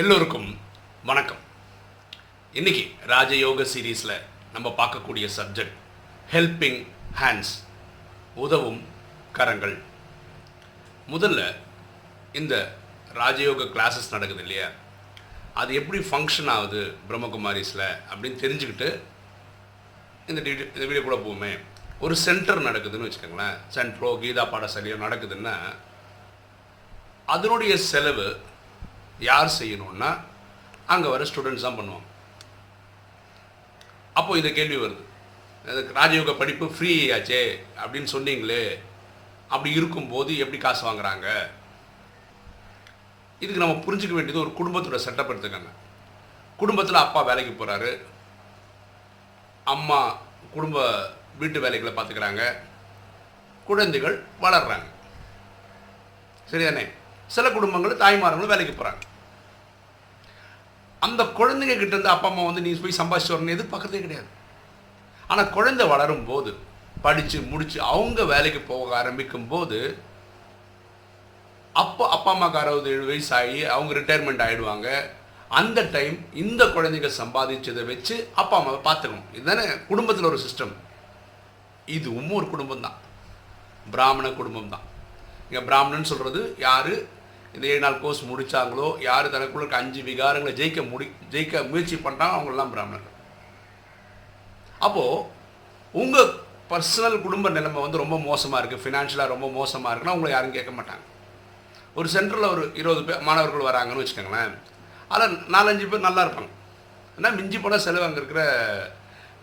எல்லோருக்கும் வணக்கம். இன்னைக்கு ராஜயோக சீரீஸில் நம்ம பார்க்கக்கூடிய சப்ஜெக்ட் ஹெல்பிங் ஹேண்ட்ஸ் உதவும் கரங்கள். முதல்ல இந்த ராஜயோக கிளாஸஸ் நடக்குது இல்லையா? அது எப்படி ஃபங்க்ஷன் ஆகுது பிரம்மகுமாரிஸில் அப்படின்னு தெரிஞ்சுக்கிட்டு இந்த இந்த வீடியோ கூட போவோமே ஒரு சென்டர் நடக்குதுன்னு வச்சுக்கோங்களேன். சென்ட்ரோ கீதா பாடசாலையோ நடக்குதுன்னா அதனுடைய செலவு யார் செய்யணும்னா அங்கே வர ஸ்டூடெண்ட்ஸ் தான் பண்ணுவாங்க. அப்போது இந்த கேள்வி வருது. அதுக்கு ராஜயோக படிப்பு ஃப்ரீ ஆச்சே அப்படின்னு சொன்னீங்களே அப்படி இருக்கும்போது எப்படி காசு வாங்குறாங்க? இதுக்கு நம்ம புரிஞ்சுக்க வேண்டியது ஒரு குடும்பத்தோட செட்டப் எடுத்துக்கங்க. குடும்பத்தில் அப்பா வேலைக்கு போகிறாரு அம்மா குடும்ப வீட்டு வேலைகளை பார்த்துக்கிறாங்க. குழந்தைகள் வளர்கிறாங்க சரிதானே? சில குடும்பங்கள் தாய்மார்களும் வேலைக்கு போகிறாங்க அந்த குழந்தைங்க கிட்ட இருந்து அப்பா அம்மா வந்து நீ போய் சம்பாதிச்சு வரணும் எதிர்பார்க்கறதே கிடையாது. ஆனால் குழந்தை வளரும் போது படித்து முடித்து அவங்க வேலைக்கு போக ஆரம்பிக்கும் போது அப்போ அப்பா அம்மாவுக்கு அறுபது ஏழு வயசு ஆகி அவங்க ரிட்டையர்மெண்ட் ஆகிடுவாங்க அந்த டைம் இந்த குழந்தைங்க சம்பாதிச்சதை வச்சு அப்பா அம்மாவை பார்த்துக்கணும். இதுதானே குடும்பத்தில் ஒரு சிஸ்டம் இதுவும் ஒரு குடும்பம் தான் பிராமண குடும்பம் தான் இங்கே பிராமணன் சொல்கிறது யார் இந்த ஏழு நாள் கோர்ஸ் முடித்தாங்களோ யார் தனக்குள்ள அஞ்சு விகாரங்களை ஜெயிக்க முடி ஜெயிக்க முயற்சி பண்ணுறாங்க அவங்களெல்லாம் பிராமணர்கள். அப்போது உங்கள் பர்சனல் குடும்ப நிலைமை வந்து ரொம்ப மோசமாக இருக்குது ஃபினான்ஷியலாக ரொம்ப மோசமாக இருக்குன்னா உங்களை யாரும் கேட்க மாட்டாங்க. ஒரு சென்டரில் ஒரு இருபது பேர் மாணவர்கள் வராங்கன்னு வச்சுக்கோங்களேன். அதில் நாலஞ்சு பேர் நல்லா இருப்பாங்க. ஏன்னா மிஞ்சி போனால் செலவு அங்கே இருக்கிற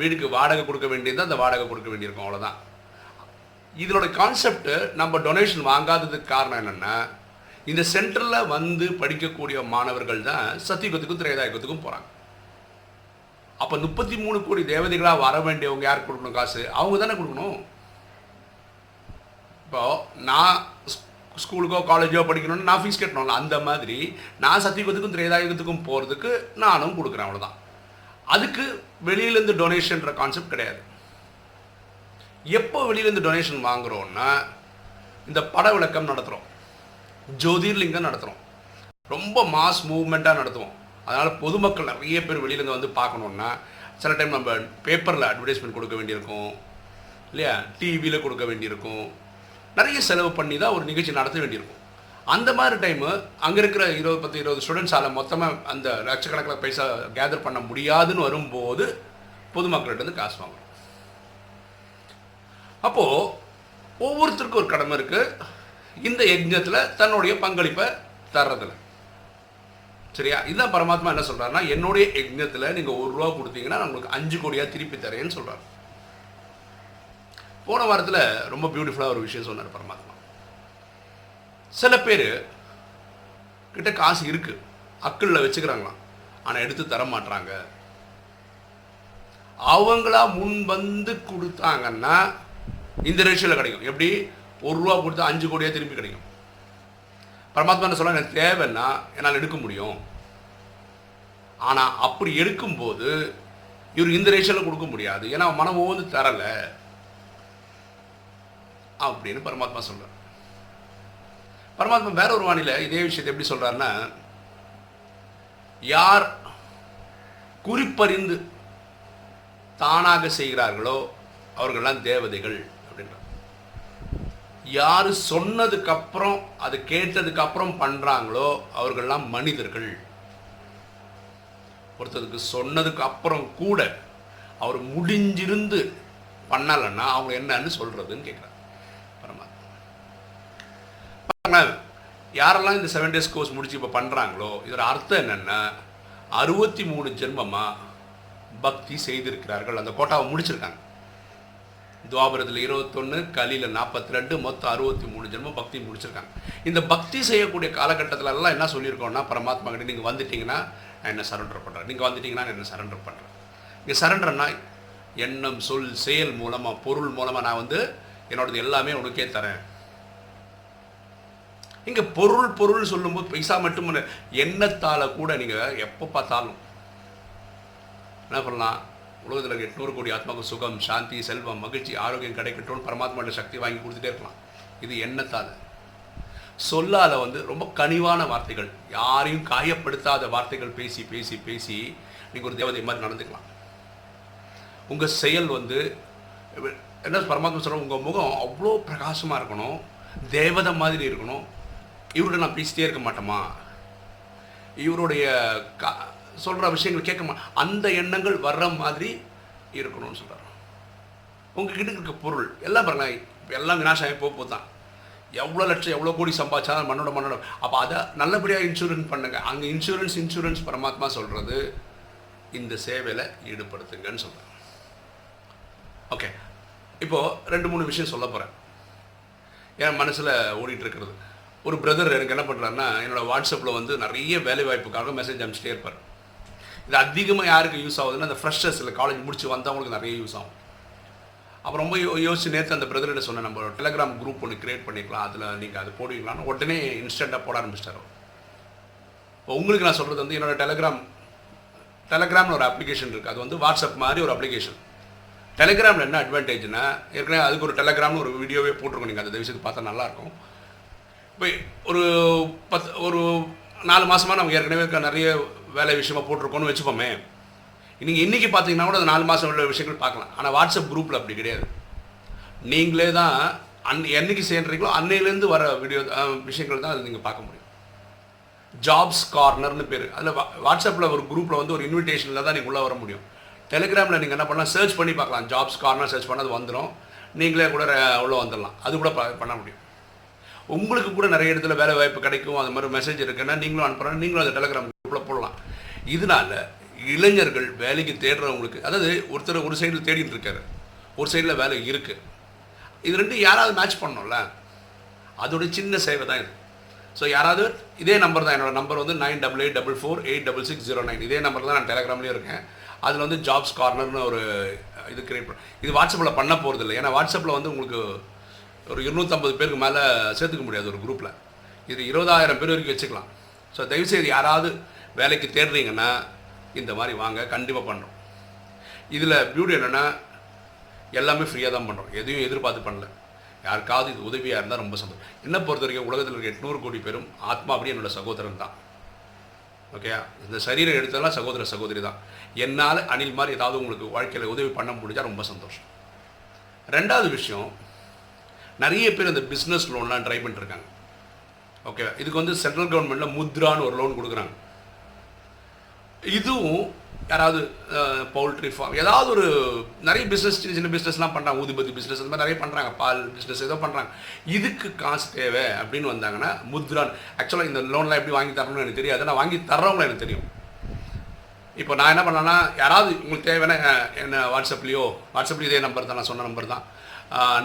வீடுக்கு வாடகை கொடுக்க வேண்டியது அந்த வாடகை கொடுக்க வேண்டியிருக்கும் அவ்வளோதான் இதனோட கான்செப்ட் நம்ம டொனேஷன் வாங்காததுக்கு காரணம் என்னென்னா இந்த சென்டரில் வந்து படிக்கக்கூடிய மாணவர்கள் தான் சத்தியுகத்துக்கும் திரேதாயுகத்துக்கும் போகிறாங்க அப்போ முப்பத்தி மூணு கோடி தேவதைகளாக வர வேண்டியவங்க யார் கொடுக்கணும் காசு? அவங்க தானே கொடுக்கணும். இப்போ நான் ஸ்கூலுக்கோ காலேஜோ படிக்கணும்னு நான் ஃபீஸ் கட்டணும்ல அந்த மாதிரி நான் சத்தியுகத்துக்கும் திரேதாயுகத்துக்கும் போகிறதுக்கு நானும் கொடுக்குறேன் அவ்வளோதான் அதுக்கு வெளியிலேருந்து டொனேஷன்ற கான்செப்ட் கிடையாது. எப்போ வெளியிலேருந்து டொனேஷன் வாங்குகிறோன்னா இந்த பட விளக்கம் நடத்துகிறோம் ஜோதிர்லிங்கம் நடத்துகிறோம் ரொம்ப மாஸ் மூவ்மெண்ட்டாக நடத்துவோம். அதனால் பொதுமக்கள் நிறைய பேர் வெளியிலேருந்து வந்து பார்க்கணுன்னா சில டைம் நம்ம பேப்பரில் அட்வர்டைஸ்மெண்ட் கொடுக்க வேண்டியிருக்கும். இல்லையா? டிவியில் கொடுக்க வேண்டியிருக்கும். நிறைய செலவு பண்ணி தான் ஒரு நிகழ்ச்சி நடத்த வேண்டியிருக்கும். அந்த மாதிரி டைமு அங்கே இருக்கிற இருபது பத்து இருபது ஸ்டூடெண்ட்ஸால் மொத்தமாக அந்த லட்சக்கணக்கில் பைசா கேதர் பண்ண முடியாதுன்னு வரும்போது பொதுமக்கள்கிட்ட வந்து காசு வாங்குறோம். அப்போது ஒவ்வொருத்தருக்கும் ஒரு கடமை இருக்குது இந்த யஜ்ஞத்தில் தன்னுடைய பங்களிப்பை தர்றதில்ல சரியா? இதுதான் பரமாத்மா என்ன சொல்கிறாருன்னா என்னுடைய யஜ்ஞத்தில் நீங்கள் ஒரு ரூபா கொடுத்தீங்கன்னா நான் உங்களுக்கு அஞ்சு கோடியாக திருப்பி தரேன்னு சொல்கிறார் போன வாரத்தில் ரொம்ப பியூட்டிஃபுல்லாக ஒரு விஷயம் சொன்னார் பரமாத்மா. சில பேர் கிட்ட காசு இருக்குது அக்கிளில் வச்சுக்கிறாங்களாம். ஆனால் எடுத்து தர மாட்றாங்க. அவங்களா முன் வந்து கொடுத்தாங்கன்னா இந்த ரேஷியோவில் கிடைக்கும். எப்படி? ஒரு ரூபா கொடுத்தா அஞ்சு கோடியாக திருப்பி கிடைக்கும். பரமாத்மா என்ன சொல்ல எனக்கு தேவைன்னா என்னால் எடுக்க முடியும். ஆனால் அப்படி எடுக்கும்போது இவர் இந்த ரேஷியோவில் கொடுக்க முடியாது. ஏன்னா மனம் வந்து தரலை. அப்படின்னு பரமாத்மா சொல்கிறார் பரமாத்மா வேற ஒரு வானில இதே விஷயத்தை எப்படி சொல்கிறாருன்னா யார் குறிப்பறிந்து தானாக செய்கிறார்களோ அவர்கள்லாம் தேவதைகள். யார் சொன்னதுக்கு அப்புறம் அது கேட்டதுக்கு அப்புறம் பண்ணுறாங்களோ அவர்கள்லாம் மனிதர்கள். ஒருத்தருக்கு சொன்னதுக்கு அப்புறம் கூட அவர் முடிஞ்சிருந்து பண்ணலைன்னா அவங்க என்னன்னு சொல்கிறதுன்னு கேட்குறாங்க பரமாத்மா. யாரெல்லாம் இந்த செவன் டேஸ் கோர்ஸ் முடிச்சு இப்போ பண்ணுறாங்களோ இதோட அர்த்தம் என்னென்னா அறுபத்தி மூணு ஜென்மமாக பக்தி செய்திருக்கிறார்கள். அந்த கோட்டாவை முடிச்சிருக்காங்க. துவாபரத்தில் இருபத்தொன்று கலியில் நாற்பத்தி ரெண்டு மொத்தம் அறுபத்தி மூணு ஜென்மம் பக்தி முடிச்சிருக்காங்க. இந்த பக்தி செய்யக்கூடிய காலகட்டத்திலலாம் என்ன சொல்லியிருக்கோம்னா பரமாத்மா கிட்ட நீங்கள் வந்துட்டீங்கன்னா நான் என்ன சரண்டர் பண்ணுறேன் நீங்கள் வந்துட்டீங்கன்னா நான் என்ன சரண்டர் பண்ணுறேன் இங்கே சரண்டர்னா எண்ணம் சொல் செயல் மூலமாக பொருள் மூலமாக நான் வந்து என்னோடது எல்லாமே உனக்கே தரேன். இங்கே பொருள் பொருள் சொல்லும்போது பைசா மட்டும் எண்ணத்தால் கூட நீங்கள் எப்போ பார்த்தாலும் என்ன பண்ணலாம்? உலகத்தில் எட்நூறு கோடி ஆத்மாவுக்கு சுகம் சாந்தி செல்வம் மகிழ்ச்சி ஆரோக்கியம் கிடைக்கட்டும்னு பரமாத்மாவோட சக்தி வாங்கி கொடுத்துட்டே இருக்கலாம். இது எண்ணத்தால். சொல்லால் வந்து ரொம்ப கனிவான வார்த்தைகள். யாரையும் காயப்படுத்தாத வார்த்தைகள் பேசி பேசி பேசி நீங்கள் ஒரு தேவதை மாதிரி நடந்துக்கலாம். உங்கள் செயல் வந்து என்ன பரமாத்மா சொல்கிறோம் உங்கள் முகம் அவ்வளோ பிரகாசமாக இருக்கணும். தேவதை மாதிரி இருக்கணும். இவர்கிட்ட நான் பேசிட்டே இருக்க மாட்டோமா இவருடைய கா சொல்கிற விஷயங்கள் கேட்க மா அந்த எண்ணங்கள் வர்ற மாதிரி இருக்கணும்னு சொல்கிறார் உங்ககிட்ட இருக்க பொருள் எல்லாம் பாருங்க எல்லாம் வினாசாயம் போக போது தான். எவ்வளோ லட்சம் எவ்வளோ கோடி சம்பாதிச்சாலும் மண்ணோட மண்ணோட. அப்போ அதை நல்லபடியாக இன்சூரன்ஸ் பண்ணுங்கள் அங்கே இன்சூரன்ஸ் இன்சூரன்ஸ் பரமாத்மா சொல்கிறது இந்த சேவையில் ஈடுபடுத்துங்கன்னு சொல்கிறேன் ஓகே இப்போது ரெண்டு மூணு விஷயம் சொல்ல போகிறேன் என் மனசில் ஓடிட்டுருக்கிறது ஒரு பிரதர் எனக்கு என்ன பண்ணுறாருன்னா என்னோடய வாட்ஸ்அப்பில் வந்து நிறைய வேலை வாய்ப்புக்காக மெசேஜ் அனுப்பிச்சிட்டே இருப்பார். இது அதிகமாக யாருக்கு யூஸ் ஆகுதுன்னா அந்த ஃப்ரெஷர்ஸில் காலேஜ் முடிச்சு வந்தவங்களுக்கு நிறைய யூஸ் ஆகும். அப்போ ரொம்ப யோ யோசிச்சு நேற்று அந்த பிரதர்கிட்ட சொன்னேன் நம்ம டெலகிராம் குரூப் ஒன்று கிரியேட் பண்ணிக்கலாம். அதில் நீங்கள் அது போடுவீங்களான்னு. உடனே இன்ஸ்டண்ட்டாக போட ஆரம்பிச்சிட்டாரோ இப்போ உங்களுக்கு நான் சொல்கிறது வந்து என்னோட டெலகிராம் டெலகிராம்னு ஒரு அப்ளிகேஷன் இருக்குது அது வந்து வாட்ஸ்அப் மாதிரி ஒரு அப்ளிகேஷன் டெலிகிராமில் என்ன அட்வான்டேஜ்னா ஏற்கனவே அதுக்கு ஒரு டெலகிராம்னு ஒரு வீடியோவே போட்டிருக்கோம் நீங்கள் அந்த விஷயத்தை பார்த்தா நல்லாயிருக்கும். இப்போ ஒரு பத்து ஒரு நாலு மாதமாக நம்ம ஏற்கனவே நிறைய வேலை விஷயமா போட்டிருக்கோன்னு வச்சுப்போமே. நீங்கள் இன்றைக்கி பார்த்தீங்கன்னா கூட அந்த நாலு மாதம் உள்ள விஷயங்கள் பார்க்கலாம். ஆனால் வாட்ஸ்அப் குரூப்பில் அப்படி கிடையாது. நீங்களே தான் அன் என்னைக்கு சேர்றீங்களோ அன்னையிலேருந்து வர வீடியோ விஷயங்கள் தான் அது நீங்கள் பார்க்க முடியும். ஜாப்ஸ் கார்னர்னு பேர். அதில் வாட்ஸ்அப்பில் ஒரு குரூப்பில் வந்து ஒரு இன்விடேஷனில் தான் நீங்கள் உள்ளே வர முடியும். டெலிகிராமில் நீங்கள் என்ன பண்ணலாம்? சர்ச் பண்ணி பார்க்கலாம். ஜாப்ஸ் கார்னர் சர்ச் பண்ணால் அது வந்துடும் நீங்களே கூட உள்ளே வந்துடலாம். அது கூட ப- பண்ண முடியும். உங்களுக்கு கூட நிறைய இடத்துல வேலை வாய்ப்பு கிடைக்கும். அது மாதிரி மெசேஜ் இருக்குன்னா நீங்களும் அனுப்புகிறேன் நீங்களும் அந்த டெலிகிராம் இதனால இளைஞர்கள் வேலைக்கு தேடுறவங்களுக்கு அதாவது ஒருத்தர் ஒரு சைடில் தேடிட்டு இருக்காரு. ஒரு சைடில் வேலை இருக்குது இது ரெண்டும் யாராவது மேட்ச் பண்ணோம்ல அதோட சின்ன சேவை தான் இது. ஸோ யாராவது இதே நம்பர் தான். என்னோடய நம்பர் வந்து nine double eight double four eight double six zero nine இதே நம்பர் தான் நான் டெலகிராம்லேயும் இருக்கேன். அதில் வந்து ஜாப்ஸ் கார்னர்னு ஒரு இது கிரியேட் பண்ண இது வாட்ஸ்அப்பில் பண்ண போகிறது இல்லை ஏன்னா வாட்ஸ்அப்பில் வந்து உங்களுக்கு ஒரு இருநூற்றம்பது பேருக்கு மேலே சேர்த்துக்க முடியாது ஒரு குரூப்பில் இது இருபதாயிரம் பேர் வரைக்கும் வச்சுக்கலாம். ஸோ தயவுசெய்து யாராவது வேலைக்கு தேடுறீங்கன்னா இந்த மாதிரி வாங்க கண்டிப்பாக பண்ணுறோம் இதில் பியூட்டி என்னென்னா எல்லாமே ஃப்ரீயாக தான் பண்ணுறோம் எதையும் எதிர்பார்த்து பண்ணல. யாருக்காவது இது உதவியாக இருந்தால் ரொம்ப சந்தோஷம். என்ன பொறுத்த வரைக்கும் உலகத்தில் இருக்க எட்நூறு கோடி பேரும் ஆத்மா அப்படி என்னோட சகோதரன் தான். ஓகேயா இந்த சரீரம் எடுத்ததெல்லாம் சகோதர சகோதரி தான். என்னால் அணில் மாதிரி ஏதாவது உங்களுக்கு வாழ்க்கையில் உதவி பண்ண முடிஞ்சால் ரொம்ப சந்தோஷம். ரெண்டாவது விஷயம் நிறைய பேர் இந்த பிஸ்னஸ் லோன்லாம் ட்ரை பண்ணிட்டுருக்காங்க ஓகே இதுக்கு வந்து சென்ட்ரல் கவர்மெண்ட்டில் முத்ரான்னு ஒரு லோன் கொடுக்குறாங்க. இதுவும் யாராவது பவுல்ட்ரி ஃபார்ம் ஏதாவது ஒரு நிறைய பிஸ்னஸ் சின்ன சின்ன பிஸ்னஸ்லாம் பண்ணுறாங்க ஊதிபதி பிஸ்னஸ் அந்த மாதிரி நிறைய பண்ணுறாங்க பால் பிஸ்னஸ் ஏதோ பண்ணுறாங்க இதுக்கு காசு தேவை அப்படின்னு வந்தாங்கன்னா முத்ரான் ஆக்சுவலாக இந்த லோன்லாம் எப்படி வாங்கி தரணும்னு எனக்கு தெரியாது. நான் வாங்கி தர்றவங்களும் எனக்கு தெரியும். இப்போ நான் என்ன பண்ணேன்னா யாராவது உங்களுக்கு தேவைன்னா என்ன வாட்ஸ்அப்லேயோ வாட்ஸ்அப்லேயோ இதே நம்பர் தான் நான் சொன்ன நம்பர் தான்.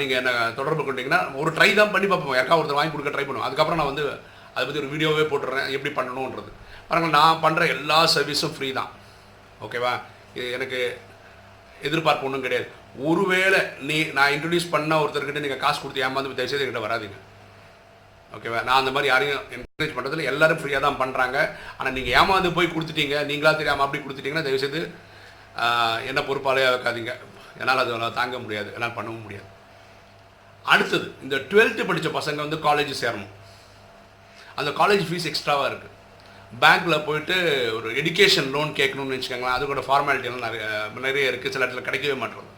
நீங்கள் என்ன தொடர்பு கொண்டீங்கன்னா ஒரு ட்ரை தான் பண்ணி பார்ப்போம். யாருக்கா ஒருத்தர் வாங்கி கொடுக்க ட்ரை பண்ணுவோம். அதுக்கப்புறம் நான் வந்து அதை பற்றி ஒரு வீடியோவே போட்டுறேன் எப்படி பண்ணணுன்றது பாருங்கள் நான் பண்ணுற எல்லா சர்வீஸும் ஃப்ரீ தான். ஓகேவா இது எனக்கு எதிர்பார்ப்பு ஒன்றும் கிடையாது. ஒருவேளை நீ நான் இன்ட்ரடியூஸ் பண்ண ஒருத்தர்கிட்ட நீங்கள் காசு கொடுத்து ஏமாந்து தயவுசெய்து என்கிட்ட வராதீங்க. ஓகேவா நான் அந்த மாதிரி யாரையும் என்கரேஜ் பண்ணுறதில்ல எல்லோரும் ஃப்ரீயாக தான் பண்ணுறாங்க ஆனால் நீங்கள் ஏமாந்து போய் கொடுத்துட்டீங்க நீங்களா தெரியாமல் அப்படி கொடுத்துட்டீங்கன்னா தயவுசெய்து என்ன பொறுப்பாளையாக வைக்காதீங்க என்னால் அது தாங்க முடியாது. என்னால் பண்ணவும் முடியாது. அடுத்தது இந்த டுவெல்த்து படித்த பசங்க வந்து காலேஜ் சேரணும். அந்த காலேஜ் ஃபீஸ் எக்ஸ்ட்ராவாக இருக்குது பேங்க்கில் போயிட்டு ஒரு எஜுகேஷன் லோன் கேட்கணும்னு வச்சுக்கோங்களேன் அது கூட ஃபார்மாலிட்டியெல்லாம் நிறைய நிறைய இருக்குது சில இடத்துல கிடைக்கவே மாட்டோம்.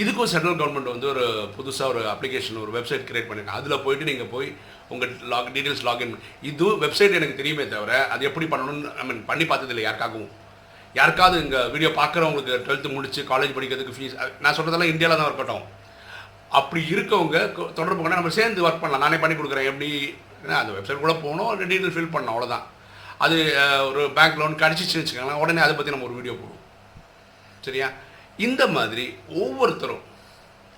இதுக்கும் சென்ட்ரல் கவர்மெண்ட் வந்து ஒரு புதுசாக ஒரு அப்ளிகேஷன் ஒரு வெப்சைட் கிரியேட் பண்ணியிருக்கேன் அதில் போயிட்டு நீங்கள் போய் உங்கள் லாக் டீட்டெயில்ஸ் லாகின் இது வெப்சைட் எனக்கு தெரியுமே தவிர அது எப்படி பண்ணணும்னு ஐ மீன் பண்ணி பார்த்ததில்லை யாருக்காகவும். யாருக்காவது இங்கே வீடியோ பார்க்குறவங்களுக்கு டுவெல்த்து முடிச்சு காலேஜ் படிக்கிறதுக்கு ஃபீஸ் நான் சொல்கிறதெல்லாம் இந்தியாவில் தான் இருக்கட்டும் அப்படி இருக்கவங்க தொடர்பு கொண்டா நம்ம சேர்ந்து ஒர்க் பண்ணலாம். நானே பண்ணி கொடுக்குறேன் எப்படி ஏன்னா அந்த வெப்சைட் கூட போகணும் அந்த டீட்டெயில் ஃபில் பண்ணணும் அவ்வளோதான் அது ஒரு பேங்க் லோன் கிடச்சிச்சுன்னு வச்சுக்கோங்களேன் உடனே அதை பற்றி நம்ம ஒரு வீடியோ போடுவோம். சரியா? இந்த மாதிரி ஒவ்வொருத்தரும்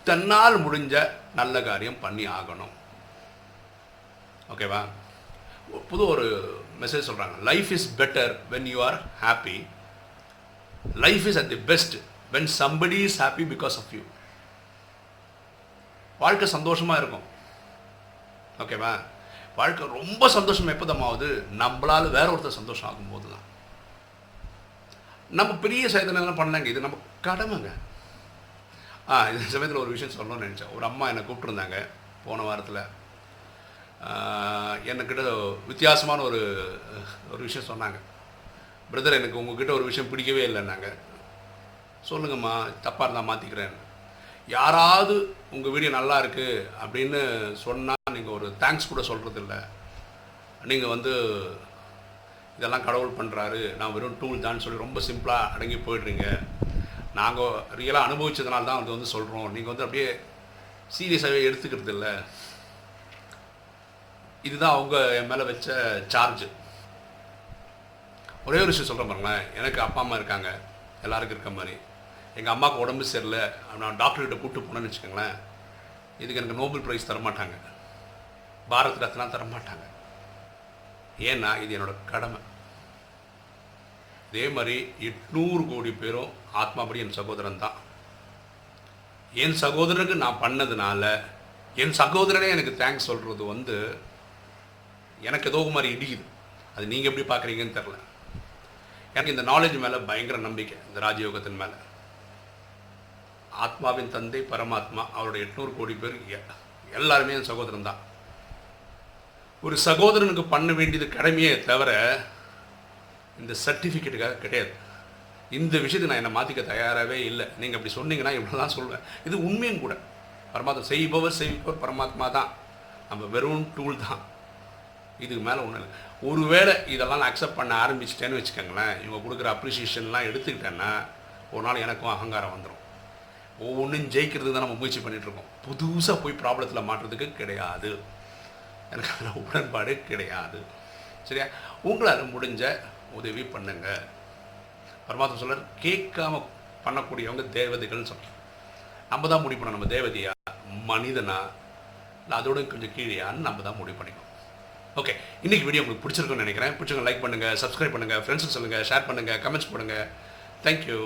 தன்னால் முடிஞ்ச நல்ல காரியம் பண்ணி ஆகணும். ஓகேவா? புது ஒரு மெசேஜ் சொல்கிறாங்க life is better when you are happy life is at the best when somebody is happy because of you வாழ்க்கை சந்தோஷமாக இருக்கும். ஓகேவா? வாழ்க்கை ரொம்ப சந்தோஷம் எப்போதமாவது நம்மளால் வேற ஒருத்தர் சந்தோஷம் ஆகும்போது தான் நம்ம பெரிய சாதனைலாம் பண்ணலாங்க இது நம்ம கடமைங்க. ஆ இந்த சமயத்தில் ஒரு விஷயம் சொல்லணும்னு நினச்சேன். ஒரு அம்மா என்னை கூப்பிட்டுருந்தாங்க போன வாரத்தில். என்கிட்ட வித்தியாசமான ஒரு ஒரு விஷயம் சொன்னாங்க. பிரதர் எனக்கு உங்ககிட்ட ஒரு விஷயம் பிடிக்கவே இல்லைன்னாங்க. சொல்லுங்கம்மா தப்பாக இருந்தால் மாற்றிக்கிறேன் யாராவது உங்கள் வீடியோ நல்லா இருக்குது அப்படின்னு சொன்னால் நீங்கள் ஒரு தேங்க்ஸ் கூட சொல்கிறது இல்லை நீங்கள் வந்து இதெல்லாம் கடவுள் பண்ணுறாரு நான் வெறும் டூல் தான் சொல்லி ரொம்ப சிம்பிளாக அடங்கி போயிடுறீங்க. நாங்கள் ரியலாக அனுபவிச்சதுனால தான் வந்து வந்து சொல்கிறோம் நீங்கள் வந்து அப்படியே சீரியஸாகவே எடுத்துக்கிறது இல்லை. இதுதான் அவங்க என் மேலே வச்ச சார்ஜ் ஒரே ஒரு விஷயம் சொல்கிறேன் பாருங்களேன். எனக்கு அப்பா அம்மா இருக்காங்க. எல்லாருக்கும் இருக்க மாதிரி. எங்கள் அம்மாவுக்கு உடம்பு சரியில்லை நான் டாக்டர்கிட்ட கூப்பிட்டு போனேன்னு வச்சுக்கோங்களேன். இதுக்கு எனக்கு நோபல் ப்ரைஸ் தரமாட்டாங்க. பாரத் ரத்னா தரமாட்டாங்க. ஏன்னா இது என்னோட கடமை. இதே மாதிரி எட்நூறு கோடி பேரும் ஆத்மாபடி என் சகோதரன் தான். என் சகோதரனுக்கு நான் பண்ணதுனால என் சகோதரனே எனக்கு தேங்க்ஸ் சொல்கிறது வந்து எனக்கு ஏதோ மாதிரி இடிக்குது. அது நீங்கள் எப்படி பார்க்குறீங்கன்னு தெரில எனக்கு இந்த நாலேஜ் மேலே பயங்கர நம்பிக்கை இந்த ராஜயோகத்தின் மேலே. ஆத்மாவின் தந்தை பரமாத்மா அவருடைய எட்நூறு கோடி பேர் எ- எல்லாருமே என் சகோதரன் தான். ஒரு சகோதரனுக்கு பண்ண வேண்டியது கடமையே தவிர இந்த சர்டிஃபிகேட்டுக்காக கிடையாது. இந்த விஷயத்தை நான் என்னை மாற்றிக்க தயாராகவே இல்லை. நீங்கள் அப்படி சொன்னீங்கன்னா இவ்வளோ தான் சொல்லுவேன் இது உண்மையும் கூட. பரமாத்மா செய்பவர் செய்பவர் பரமாத்மா தான். நம்ம வெறும் டூல் தான். இதுக்கு மேலே ஒன்றும் இல்லை. ஒருவேளை இதெல்லாம் நான் அக்செப்ட் பண்ண ஆரம்பிச்சிட்டேன்னு வச்சுக்கோங்களேன். இவங்க கொடுக்குற அப்ரிசியேஷன்லாம் எடுத்துக்கிட்டேன்னா ஒரு நாள் எனக்கும் அகங்காரம் வந்துடும் ஒவ்வொன்றும் ஜெயிக்கிறது தான் நம்ம முயற்சி பண்ணிகிட்ருக்கோம் புதுசாக போய் ப்ராப்ளத்தில் மாற்றுறதுக்கு கிடையாது. எனக்கு அதில் உடன்பாடு கிடையாது. சரியா? உங்களால் முடிஞ்ச உதவி பண்ணுங்க. பரமாத்மா சொல்கிறார் கேட்காம பண்ணக்கூடியவங்க தேவதைகள்னு சொல்கிறோம் நம்ம தான் முடிவு பண்ணணும். நம்ம தேவதையா? மனிதனா? இல்லை அதோட கொஞ்சம் கீழேயான்னு நம்ம தான் முடிவு பண்ணிக்கணும். ஓகே. இன்றைக்கி வீடியோ உங்களுக்கு பிடிச்சிருக்குன்னு நினைக்கிறேன் பிடிச்சவங்க லைக் பண்ணுங்கள் சப்ஸ்கிரைப் பண்ணுங்கள் ஃப்ரெண்ட்ஸுக்கு சொல்லுங்கள் ஷேர் பண்ணுங்கள் கமெண்ட்ஸ் பண்ணுங்கள் தேங்க்யூ